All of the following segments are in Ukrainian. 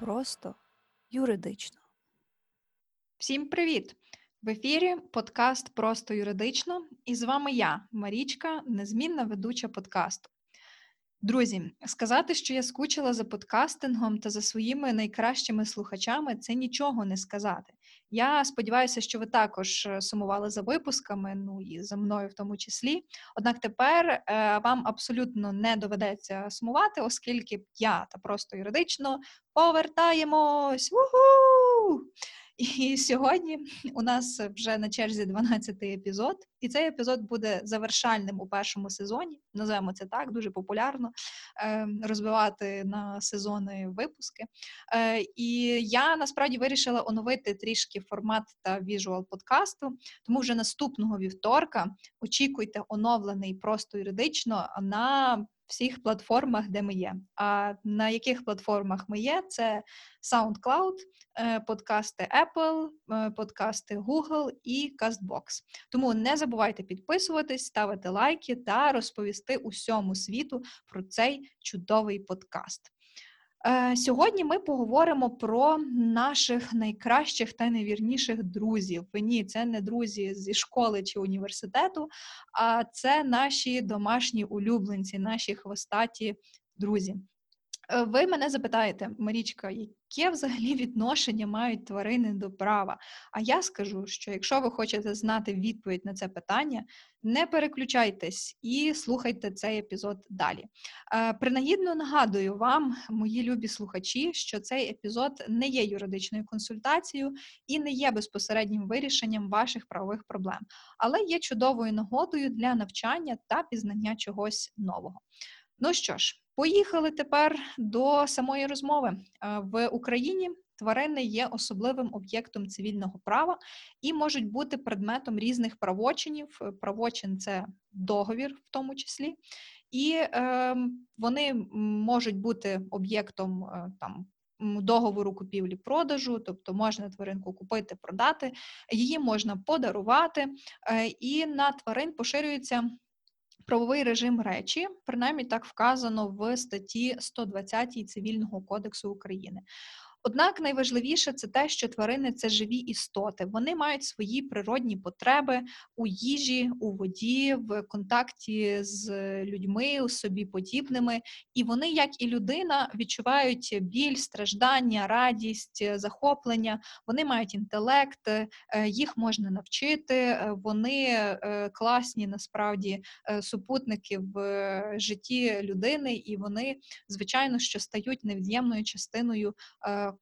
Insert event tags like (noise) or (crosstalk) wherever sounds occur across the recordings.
просто юридично. Всім привіт! В ефірі подкаст Просто юридично, і з вами я, Марічка, незмінна ведуча подкасту. Друзі, сказати, що я скучила за подкастингом та за своїми найкращими слухачами, це нічого не сказати. Я сподіваюся, що ви також е, сумували за випусками, ну і за мною в тому числі. Однак тепер е, вам абсолютно не доведеться сумувати, оскільки я та просто юридично повертаємось. Уху! І сьогодні у нас вже на черзі 12-й епізод, і цей епізод буде завершальним у першому сезоні. Називаємо це так, дуже популярно ем, розбивати на сезони випуски. Е, і я насправді вирішила оновити трішки формат та віжуал подкасту. Тому вже наступного вівторка очікуйте оновлений просто юридично на всіх платформах, де ми є. А на яких платформах ми є? Це SoundCloud, е, подкасти Apple, е, подкасти Google і CastBox. Тому не забувайте підписуватись, ставити лайки та розповісти усьому світу про цей чудовий подкаст. Е, сьогодні ми поговоримо про наших найкращих та найвірніших друзів. Ні, це не друзі зі школи чи університету, а це наші домашні улюбленці, наші хвостаті друзі. Е, ви мене запитаєте, Марічка, яке взагалі (laughs) відношення мають тварини до права? А я скажу, що якщо ви хочете знати відповідь на це питання, не переключайтесь і слухайте цей епізод далі. Е, принагідно нагадую вам, мої любі слухачі, що цей епізод не є юридичною консультацією і не є безпосереднім вирішенням ваших правових проблем, але є чудовою нагодою для навчання та пізнання чогось нового. Ну що ж, поїхали тепер до самої розмови е, в Україні. Тварини є особливим об'єктом цивільного права і можуть бути предметом різних правочинів. Е, правочин це договір, в тому числі, і е, вони можуть бути об'єктом е, там. Договору купівлі-продажу, тобто можна тваринку купити, продати, її можна подарувати, і на тварин поширюється правовий режим речі, принаймні так вказано в статті 120 Цивільного кодексу України. Однак найважливіше це те, що тварини це живі істоти. Вони мають свої природні потреби у їжі, у воді, в контакті з людьми, з собі подібними. І вони, як і людина, відчувають біль, страждання, радість, захоплення. Вони мають інтелект, е, їх можна навчити. Е, вони е, класні насправді супутники в житті людини, і вони, звичайно, що стають невід'ємною частиною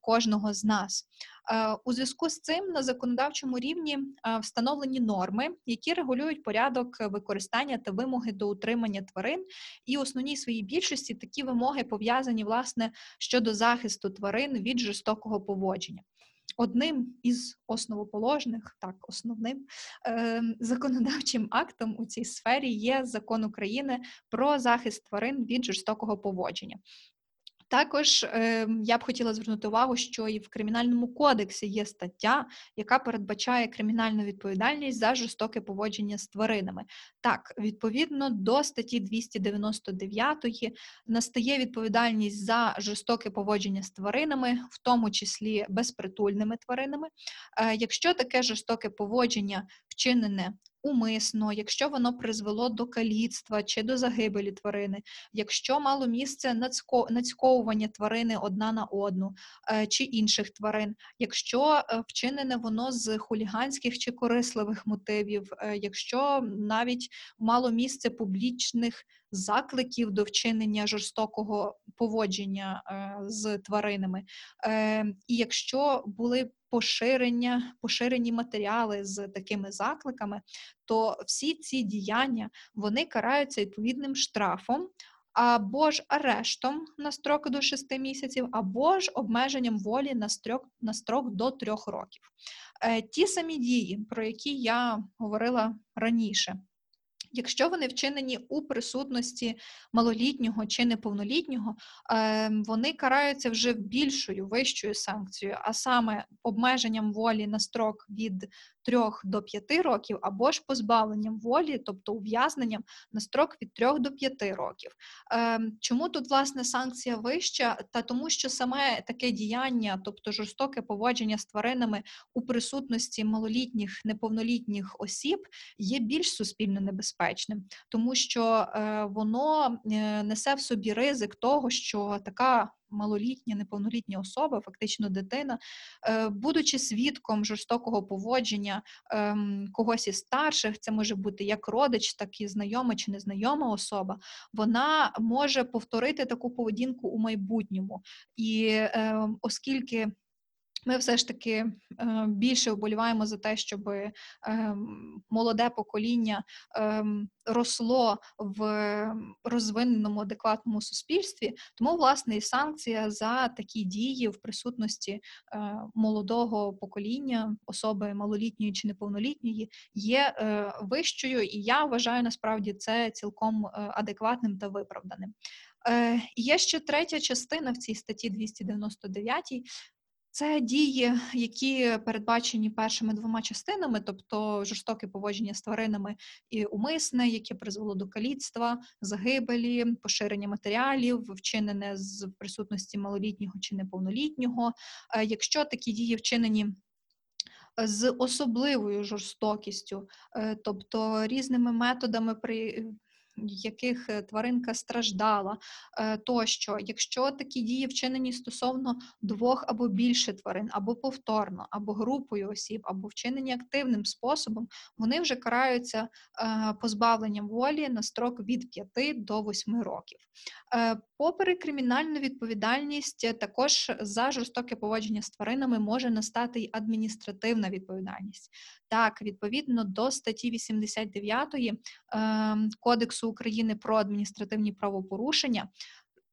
кожного з нас. Е, у зв'язку з цим на законодавчому рівні е, встановлені норми, які регулюють порядок використання та вимоги до утримання тварин, і основній своїй більшості такі вимоги пов'язані власне щодо захисту тварин від жорстокого поводження. Одним із основоположних, так, основним е, законодавчим актом у цій сфері є закон України про захист тварин від жорстокого поводження. Також е, я б хотіла звернути увагу, що і в кримінальному кодексі є стаття, яка передбачає кримінальну відповідальність за жорстоке поводження з тваринами. Так, відповідно до статті 299 настає відповідальність за жорстоке поводження з тваринами, в тому числі безпритульними тваринами. Е, якщо таке жорстоке поводження вчинене умисно, якщо воно призвело до каліцтва чи до загибелі тварини, якщо мало місце нацьковування тварини одна на одну е, чи інших тварин, якщо е, вчинене воно з хуліганських чи корисливих мотивів, е, якщо навіть мало місце публічних закликів до вчинення жорстокого поводження з тваринами, і якщо були поширення, поширені матеріали з такими закликами, то всі ці діяння вони караються відповідним штрафом. Або ж арештом на строк до 6 місяців, або ж обмеженням волі на строк на строк до 3 років. Е, ті самі дії, про які я говорила раніше, Якщо вони вчинені у присутності малолітнього чи неповнолітнього, ем, вони караються вже більшою вищою санкцією, а саме обмеженням волі на строк від 3 до 5 років, або ж позбавленням волі, тобто ув'язненням на строк від 3 до 5 років. Ем, чому тут власне санкція вища? Та тому, що саме таке діяння, тобто жорстоке поводження з тваринами у присутності малолітніх неповнолітніх осіб, є більш суспільно небезпечним, тому що е, воно е, несе в собі ризик того, що така малолітня, неповнолітня особа, фактично дитина, е, будучи свідком жорстокого поводження ем, когось із старших, це може бути як родич, так і знайома чи незнайома особа, вона може повторити таку поведінку у майбутньому. І е, оскільки ми все ж таки е, більше вболіваємо за те, щоб е, молоде покоління е, росло в розвиненому адекватному суспільстві. Тому власне і санкція за такі дії в присутності молодого покоління, особи малолітньої чи неповнолітньої, є вищою, і я вважаю насправді це цілком адекватним та виправданим. Є ще третя частина в цій статті 299, це дії, які передбачені першими двома частинами, тобто жорстоке поводження з тваринами і умисне, яке призвело до каліцтва, загибелі, поширення матеріалів, вчинене з присутності малолітнього чи неповнолітнього. Е, якщо такі дії вчинені з особливою жорстокістю, е, тобто різними методами при яких е, тваринка страждала е, тощо, якщо такі дії вчинені стосовно двох або більше тварин, або повторно, або групою осіб, або вчинені активним способом, вони вже караються е, позбавленням волі на строк від 5 до 8 років. Попри кримінальну відповідальність, також за жорстоке поводження з тваринами може настати й адміністративна відповідальність. Так, відповідно до статті 89 е, ем, Кодексу України про адміністративні правопорушення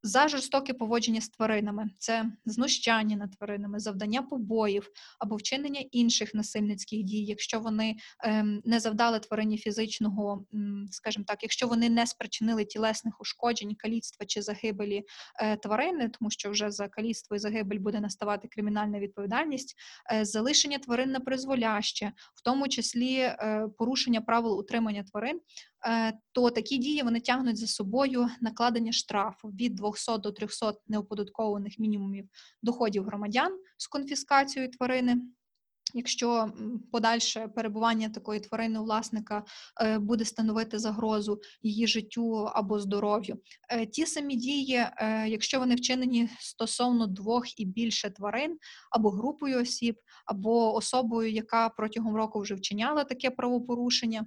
за жорстоке поводження з тваринами, це знущання над тваринами, завдання побоїв або вчинення інших насильницьких дій, якщо вони ем, не завдали тварині фізичного, скажімо так, якщо вони не спричинили тілесних ушкоджень, каліцтва чи загибелі е, тварини, тому що вже за каліцтво і загибель буде наставати кримінальна відповідальність, е, залишення тварин на призволяще, в тому числі е, порушення правил утримання тварин. То такі дії вони тягнуть за собою накладення штрафу від 200 до 300 неоподаткованих мінімумів доходів громадян з конфіскацією тварини. Якщо подальше перебування такої тварини власника е, буде становити загрозу її життю або здоров'ю, е, ті самі дії, е, якщо вони вчинені стосовно двох і більше тварин, або групою осіб, або особою, яка протягом року вже вчиняла таке правопорушення,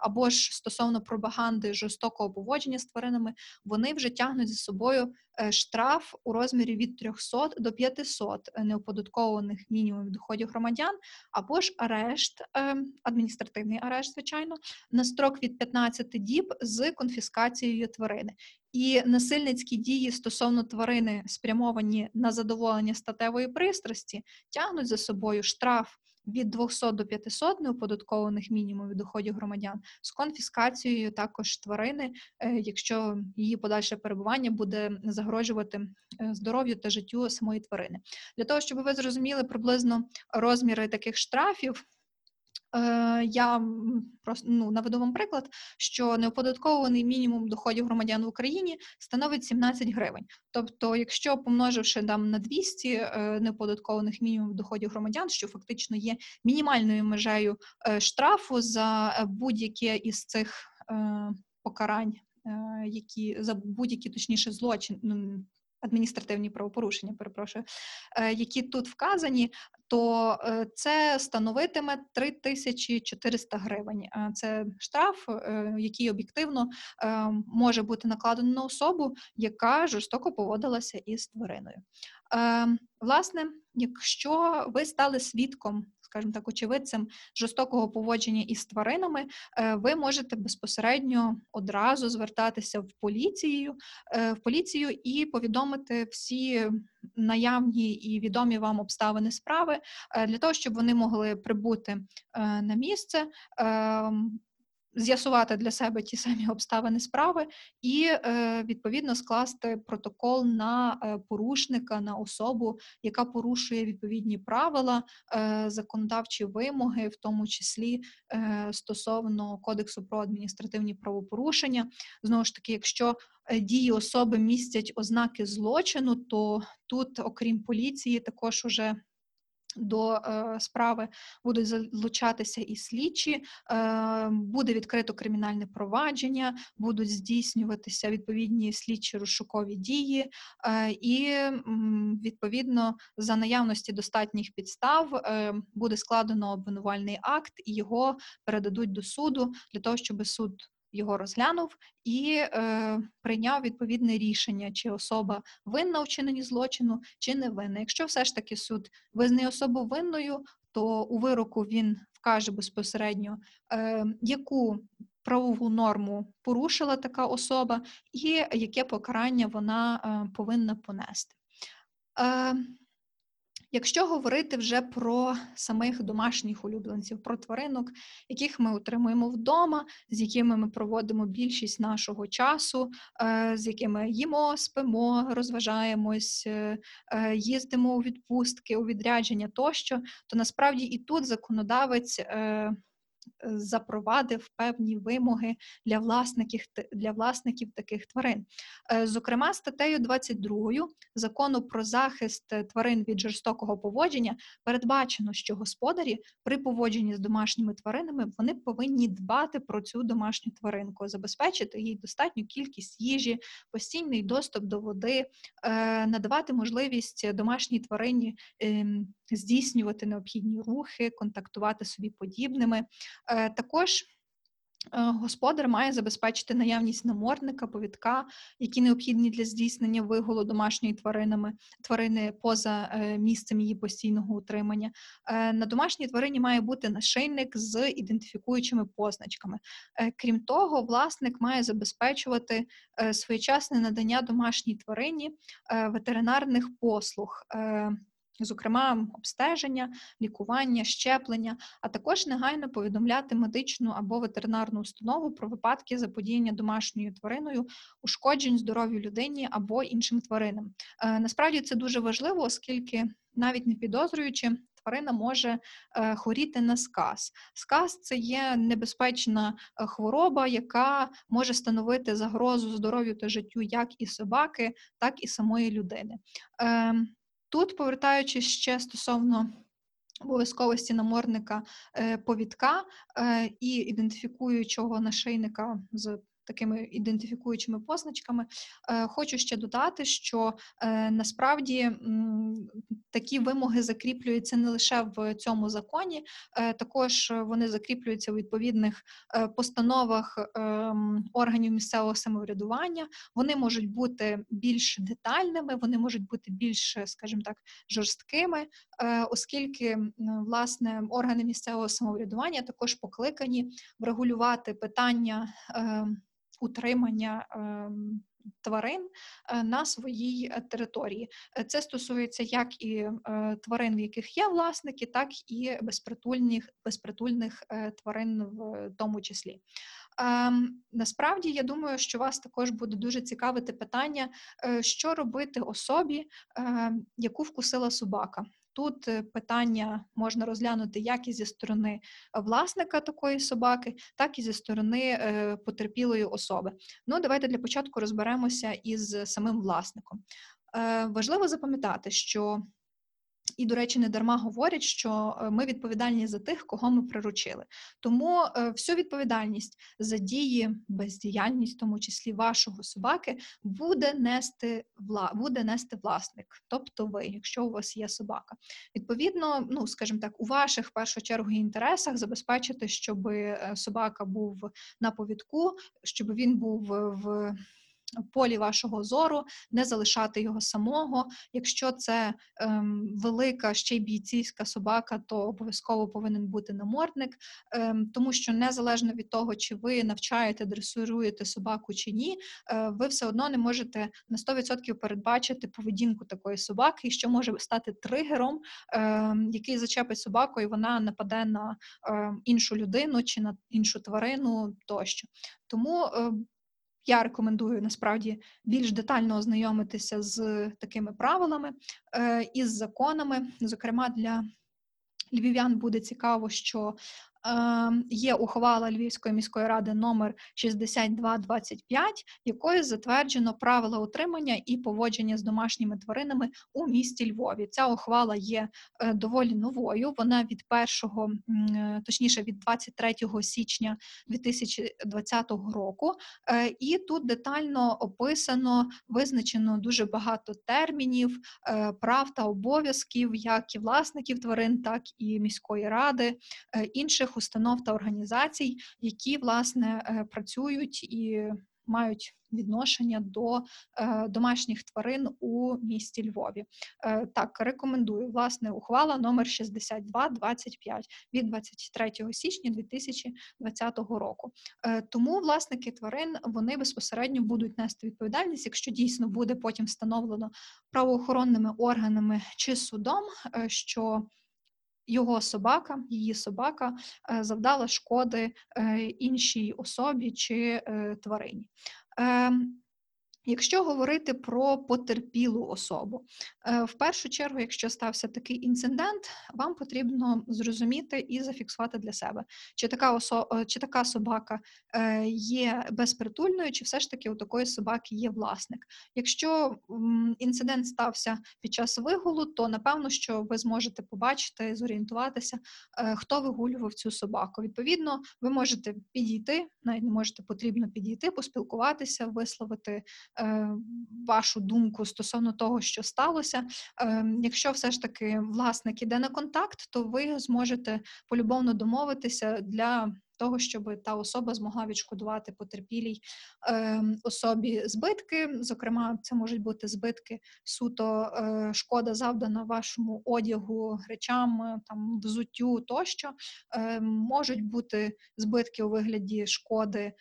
або ж стосовно пропаганди жорстокого поводження з тваринами, вони вже тягнуть за собою штраф у розмірі від 300 до 500 неоподаткованих мінімумів доходів громадян, або ж арешт, е, адміністративний арешт, звичайно, на строк від 15 діб з конфіскацією тварини. І насильницькі дії стосовно тварини, спрямовані на задоволення статевої пристрасті, тягнуть за собою штраф від 200 до 500 неоподаткованих мінімумів доходів громадян з конфіскацією також тварини, е, якщо її подальше перебування буде загрожувати е, здоров'ю та життю самої тварини. Для того щоб ви зрозуміли приблизно розміри таких штрафів. Е, я просто ну, наведу вам приклад, що неоподаткований мінімум доходів громадян в Україні становить 17 гривень. Тобто, якщо помноживши там на 200 е, неоподаткованих мінімумів доходів громадян, що фактично є мінімальною межею е, штрафу за будь-яке із цих покарань, які за будь-які точніше злочин. Адміністративні правопорушення, перепрошую, які тут вказані, то е, це становитиме 3400 гривень. Це штраф, е, який об'єктивно е, може бути накладений на особу, яка жорстоко поводилася із твариною. Власне, якщо ви стали свідком скажімо так, очевидцем жорстокого поводження із тваринами, е, ви можете безпосередньо одразу звертатися в поліцію, е, в поліцію і повідомити всі наявні і відомі вам обставини справи е, для того, щоб вони могли прибути на місце. З'ясувати для себе ті самі обставини справи і е, відповідно скласти протокол на е, порушника, на особу, яка порушує відповідні правила, е, законодавчі вимоги, в тому числі стосовно кодексу про адміністративні правопорушення. Знову ж таки, якщо дії особи містять ознаки злочину, то тут, окрім поліції, також уже до е, справи будуть залучатися і слідчі, е, буде відкрито кримінальне провадження, будуть здійснюватися відповідні слідчі розшукові дії, е, і відповідно за наявності достатніх підстав буде складено обвинувальний акт і його передадуть до суду для того, щоб суд його розглянув і е, прийняв відповідне рішення, чи особа винна у вчиненні злочину, чи не винна. Якщо все ж таки суд визнає особу винною, то у вироку він вкаже безпосередньо, е, яку правову норму порушила така особа, і яке покарання вона е, повинна понести. Е, Якщо говорити вже про самих домашніх улюбленців, про тваринок, яких ми утримуємо вдома, з якими ми проводимо більшість нашого часу, е, з якими їмо, спимо, розважаємось, е, е, їздимо у відпустки, у відрядження тощо, то насправді і тут законодавець запровадив певні вимоги для власників для власників таких тварин. Е, зокрема, статтею 22 закону про захист тварин від жорстокого поводження передбачено, що господарі при поводженні з домашніми тваринами вони повинні дбати про цю домашню тваринку, забезпечити їй достатню кількість їжі, постійний доступ до води, е, надавати можливість домашній тварині ем, здійснювати необхідні рухи, контактувати собі подібними. Е, також е, Господар має забезпечити наявність намордника, повідка, які необхідні для здійснення виголу домашньої тваринами, тварини поза е, місцем її постійного утримання. На домашній тварині має бути нашийник з ідентифікуючими позначками. Крім того, власник має забезпечувати своєчасне надання домашній тварині ветеринарних послуг зокрема обстеження, лікування, щеплення, а також негайно повідомляти медичну або ветеринарну установу про випадки заподіяння домашньою твариною, ушкоджень здоров'ю людині або іншим тваринам. Е, насправді це дуже важливо, оскільки навіть не підозрюючи. Тварина може е, хворіти на сказ. Сказ це є небезпечна е, хвороба, яка може становити загрозу здоров'ю та життю як і собаки, так і самої людини. Тут, повертаючись ще стосовно обов'язковості наморника е, повідка е, і ідентифікуючого нашийника з такими ідентифікуючими позначками. Е, хочу ще додати, що е, насправді такі вимоги закріплюються не лише в цьому законі, е, також вони закріплюються у відповідних постановах ем, органів місцевого самоврядування. Вони можуть бути більш детальними, вони можуть бути більш, скажімо так, жорсткими, оскільки власне органи місцевого самоврядування також покликані врегулювати питання. Утримання ем, тварин е, на своїй е, території. Е, це стосується як і тварин, в яких є власники, так і безпритульних безпритульних тварин в тому числі. Ем, насправді я думаю, що вас також буде дуже цікавити питання, що робити особі, ем, яку вкусила собака. Тут е, питання можна розглянути як і зі сторони власника такої собаки, так і зі сторони е, потерпілої особи. Ну, давайте для початку розберемося із самим власником. Е, важливо запам'ятати, що і, до речі, не дарма говорять, що е, ми відповідальні за тих, кого ми приручили. Тому е, всю відповідальність за дії, бездіяльність, в тому числі вашого собаки, буде нести вла... буде нести власник, тобто ви, якщо у вас є собака. Відповідно, ну скажімо так, у ваших в першу чергу інтересах забезпечити, щоб е, собака був на повідку, щоб він був в полі вашого зору, не залишати його самого. Якщо це ем, велика ще й бійцівська собака, то обов'язково повинен бути намордник, ем, тому що незалежно від того, чи ви навчаєте, дресируєте собаку чи ні, е, ви все одно не можете на 100% передбачити поведінку такої собаки, що може стати тригером, ем, який зачепить собаку, і вона нападе на ем, іншу людину чи на іншу тварину тощо. Тому е, я рекомендую насправді більш детально ознайомитися з такими правилами е, і з законами. Зокрема, для львів'ян буде цікаво, що є ухвала Львівської міської ради номер 6225, якою затверджено правила утримання і поводження з домашніми тваринами у місті Львові. Ця ухвала є е, доволі новою. Вона від першого, м, е, точніше, від 23 січня 2020 року. Е, І тут детально описано, визначено дуже багато термінів, прав та обов'язків, як і власників тварин, так і міської ради, е, інших установ та організацій, які власне е, працюють і мають відношення до е, домашніх тварин у місті Львові. Е, Так, рекомендую власне ухвала номер 6225 від 23 січня 2020 року. Тому власники тварин вони безпосередньо будуть нести відповідальність, якщо дійсно буде потім встановлено правоохоронними органами чи судом, що його собака, її собака е, завдала шкоди е, іншій особі чи е, тварині. Якщо говорити про потерпілу особу, е, в першу чергу, якщо стався такий інцидент, вам потрібно зрозуміти і зафіксувати для себе, чи така осо... е, чи така собака е, є безпритульною, чи все ж таки у такої собаки є власник. Якщо інцидент стався під час вигулу, то напевно, що ви зможете побачити, зорієнтуватися, хто вигулював цю собаку. Відповідно, ви можете підійти, навіть не можете потрібно підійти, поспілкуватися, висловити вашу думку стосовно того, що сталося. Е, Якщо все ж таки власник іде на контакт, то ви зможете полюбовно домовитися для того, щоб та особа змогла відшкодувати потерпілій е, особі збитки. Зокрема, це можуть бути збитки суто е, шкода завдана вашому одягу, речам, е, там взуттю тощо. Е, можуть бути збитки у вигляді шкоди е,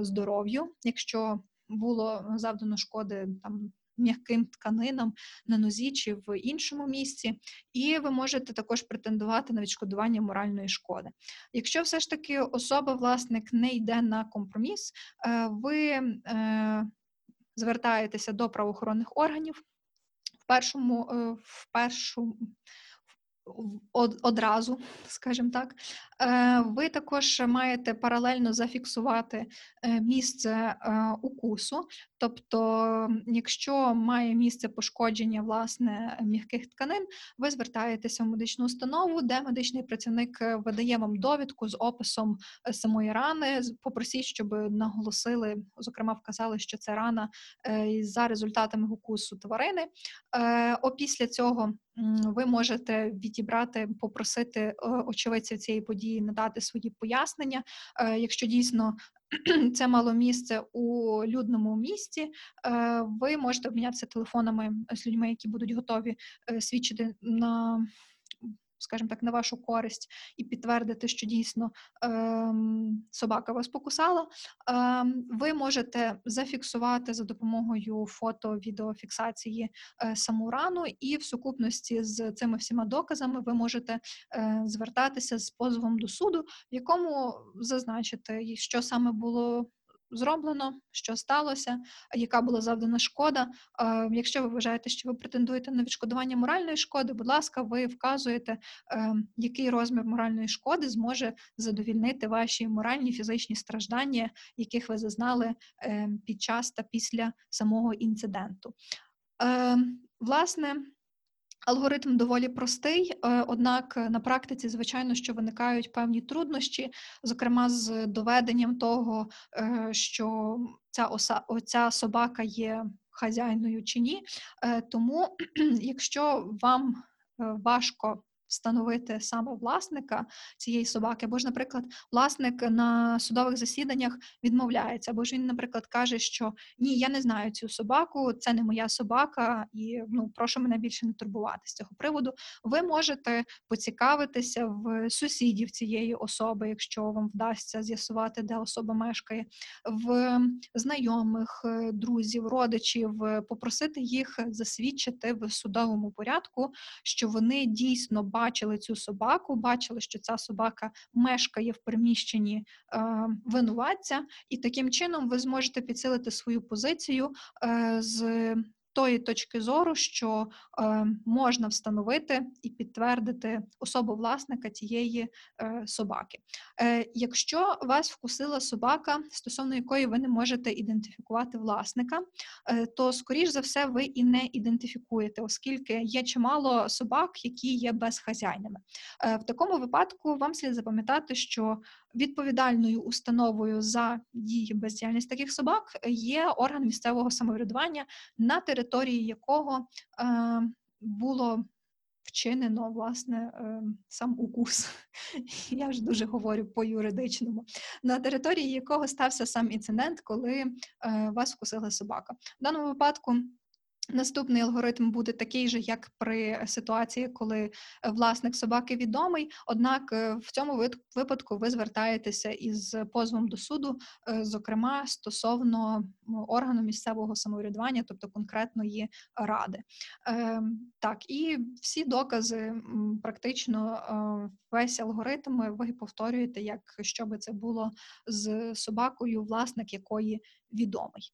здоров'ю, якщо було завдано шкоди там. М'яким тканинам на нозі чи в іншому місці, і ви можете також претендувати на відшкодування моральної шкоди. Якщо все ж таки особа, власник не йде на компроміс, е, ви е, звертаєтеся до правоохоронних органів в першому, е, в першу одразу, скажімо так, ви також маєте паралельно зафіксувати е, місце е, укусу. Тобто, якщо має місце пошкодження власне м'яких тканин, ви звертаєтеся в медичну установу, де медичний працівник е, видає вам довідку з описом е, самої рани. Попросіть, щоб наголосили, зокрема, вказали, що це рана е, за результатами укусу тварини. Е, Опісля цього ви можете відібрати, попросити е, очевидців цієї події надати свої пояснення. Е, Якщо дійсно (clears throat) це мало місце у людному місці, е, ви можете обмінятися телефонами з людьми, які будуть готові е, свідчити на. Скажімо так, на вашу користь і підтвердити, що дійсно ем, собака вас покусала, ем, ви можете зафіксувати за допомогою фото відеофіксації е, саму рану, і в сукупності з цими всіма доказами ви можете е, звертатися з позовом до суду, в якому зазначити, що саме було зроблено, що сталося, яка була завдана шкода. Якщо ви вважаєте, що ви претендуєте на відшкодування моральної шкоди, будь ласка, ви вказуєте, е, який розмір моральної шкоди зможе задовільнити ваші моральні фізичні страждання, яких ви зазнали е, під час та після самого інциденту. Е, Власне, Алгоритм доволі простий, е, однак е, на практиці, звичайно, що виникають певні труднощі, зокрема з доведенням того, е, що ця оса, оця собака є хазяйною чи ні. Тому, (clears throat) якщо вам важко встановити саме власника цієї собаки, або ж, наприклад, власник на судових засіданнях відмовляється, або ж він, наприклад, каже, що ні, я не знаю цю собаку, це не моя собака, і ну прошу мене більше не турбувати з цього приводу. Ви можете поцікавитися в сусідів цієї особи, якщо вам вдасться з'ясувати, де особа мешкає, в знайомих, е, друзів, родичів, е, попросити їх засвідчити в судовому порядку, що вони дійсно бачили цю собаку, бачили, що ця собака мешкає в приміщенні е, винуватця, і таким чином ви зможете підсилити свою позицію е, з тої точки зору, що е, можна встановити і підтвердити особу власника цієї е, собаки. Е, Якщо вас вкусила собака, стосовно якої ви не можете ідентифікувати власника, то скоріш за все ви і не ідентифікуєте, оскільки є чимало собак, які є безхазяйними. В такому випадку вам слід запам'ятати, що відповідальною установою за дії бездіяльність таких собак є орган місцевого самоврядування, на території якого е, було вчинено власне е, сам укус. (laughs) Я ж дуже говорю по юридичному, на території якого стався сам інцидент, коли е, вас вкусила собака. В даному випадку. Наступний алгоритм буде такий же, як при ситуації, коли е, власник собаки відомий. Однак е, в цьому випадку ви звертаєтеся із позовом до суду, е, зокрема стосовно органу місцевого самоврядування, тобто конкретної ради. Ем, так, і всі докази, практично весь алгоритм ви повторюєте, як що би це було з собакою, власник якої відомий.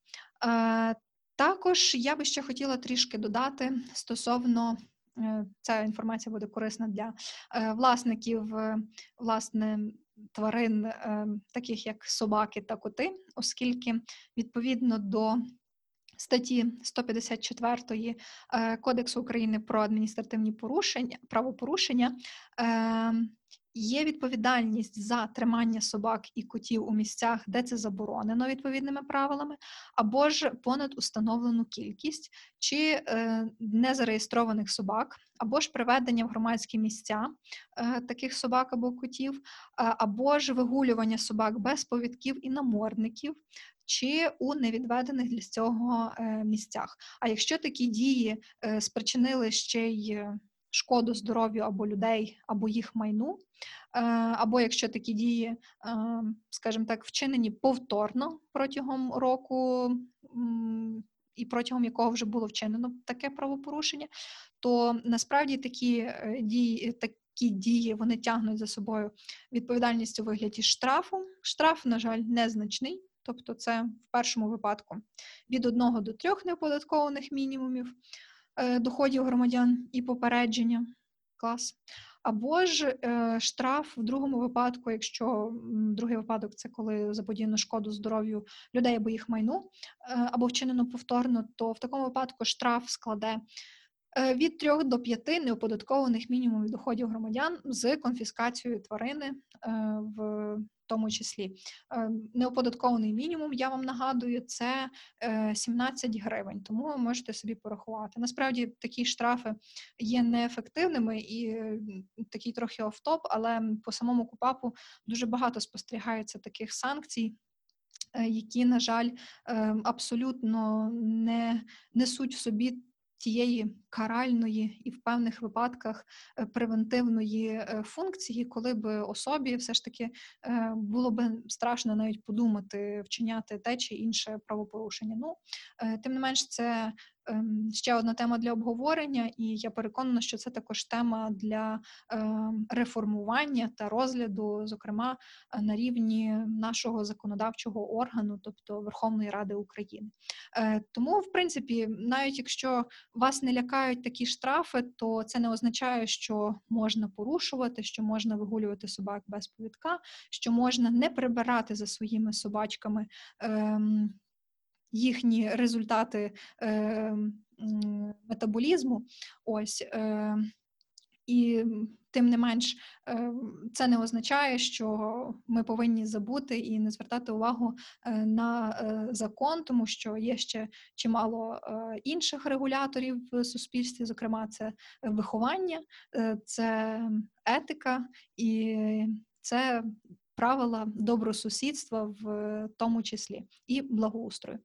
Також я би ще хотіла трішки додати стосовно е, ця інформація буде корисна для е, власників е, власне тварин, таких як собаки та коти, оскільки відповідно до статті 154 Кодексу України про адміністративні порушення правопорушення. Є відповідальність за тримання собак і котів у місцях, де це заборонено відповідними правилами, або ж понад установлену кількість чи е, незареєстрованих собак, або ж приведення в громадські місця е, таких собак або котів, е, або ж вигулювання собак без повідків і намордників. Чи у невідведених для цього е, місцях. А якщо такі дії е, спричинили ще й шкоду здоров'ю або людей, або їх майну, е, або якщо такі дії, е, скажімо так, вчинені повторно протягом року. І протягом якого вже було вчинено таке правопорушення, то насправді такі е, дії, такі дії вони тягнуть за собою відповідальність у вигляді штрафу. Штраф, на жаль, незначний, тобто це в першому випадку від одного до трьох неоподаткованих мінімумів. Е, доходів громадян і попередження клас. Або ж е, штраф в другому випадку, якщо другий випадок це коли заподіяно шкоду здоров'ю людей або їх майну, е, або вчинено повторно, то в такому випадку штраф складе від 3 до 5 неоподаткованих мінімумів доходів громадян з конфіскацією тварини в тому числі. Е, неоподаткований мінімум, я вам нагадую, це 17 е, гривень, тому ви можете собі порахувати. Насправді такі штрафи є неефективними і такий трохи офтоп, але по самому КУПАПу дуже багато спостерігається таких санкцій. Е, які, на жаль, абсолютно не несуть в собі тієї каральної і в певних випадках е, превентивної е, функції, коли б особі все ж таки е, було б страшно навіть подумати вчиняти те чи інше правопорушення. Ну тим не менш, це ще одна тема для обговорення, і я переконана, що це також тема для ем, реформування та розгляду, зокрема е, на рівні нашого законодавчого органу, тобто Верховної Ради України. Е, тому, в принципі, навіть якщо вас не лякають такі штрафи, то це не означає, що можна порушувати, що можна вигулювати собак без повідка, що можна не прибирати за своїми собачками. Їхні результати е, метаболізму. Ось. Е, І тим не менш, е, це не означає, що ми повинні забути і не звертати увагу е, на е, закон, тому що є ще чимало е, інших регуляторів в суспільстві, зокрема, це виховання, це етика і це правила добросусідства в тому числі і благоустрою.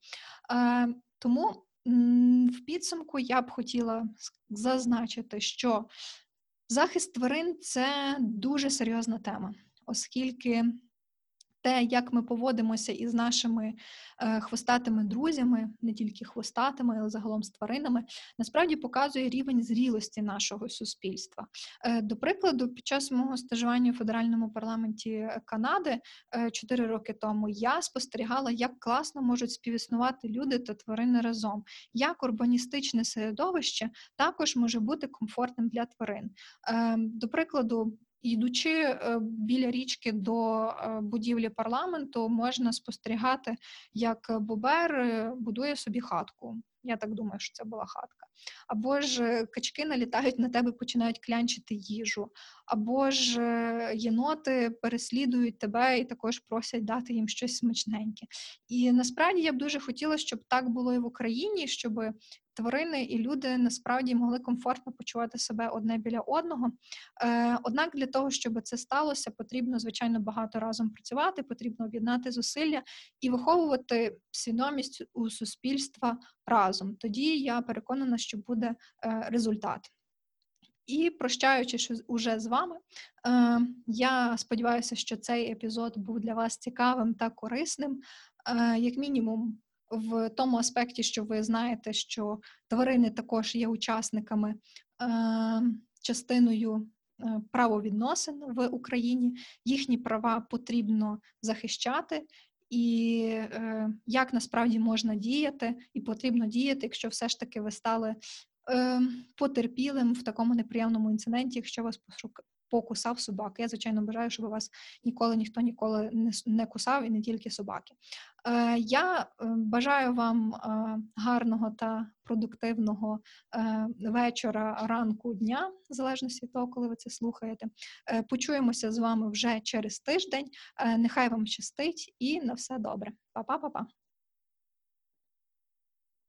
Е, Тому в підсумку я б хотіла зазначити, що захист тварин це дуже серйозна тема, оскільки те, як ми поводимося із нашими е, хвостатими друзями, не тільки хвостатими, але загалом з тваринами, насправді показує рівень зрілості нашого суспільства. Е, До прикладу, під час мого стажування у федеральному парламенті е, Канади е, 4 роки тому я спостерігала, як класно можуть співіснувати люди та тварини разом, як урбаністичне середовище також може бути комфортним для тварин. Е, До прикладу. Йдучи е, біля річки до е, будівлі парламенту, можна спостерігати, як Бобер е, будує собі хатку. Я так думаю, що це була хатка. Або ж качки налітають на тебе, починають клянчити їжу, або ж єноти переслідують тебе і також просять дати їм щось смачненьке. І насправді я б дуже хотіла, щоб так було і в Україні, щоб тварини і люди насправді могли комфортно почувати себе одне біля одного. Е, Однак для того, щоб це сталося, потрібно звичайно багато разом працювати, потрібно об'єднати зусилля і виховувати свідомість у суспільства разом. Тоді я переконана, що буде е, результат. І прощаючись уже з вами, е, я сподіваюся, що цей епізод був для вас цікавим та корисним, як мінімум, в тому аспекті, що ви знаєте, що тварини також є учасниками, е, частиною е, правовідносин в Україні. Їхні права потрібно захищати. І е, як насправді можна діяти, і потрібно діяти, якщо все ж таки ви стали е, потерпілим в такому неприємному інциденті, якщо вас покусав собака. Я, звичайно, бажаю, щоб вас ніколи ніхто ніколи не, не кусав і не тільки собаки. Е, я е, бажаю вам е, гарного та продуктивного е, вечора, ранку, дня, в залежності від того, коли ви це слухаєте. Е, почуємося з вами вже через тиждень. Е, нехай вам щастить і на все добре. Па-па-па-па.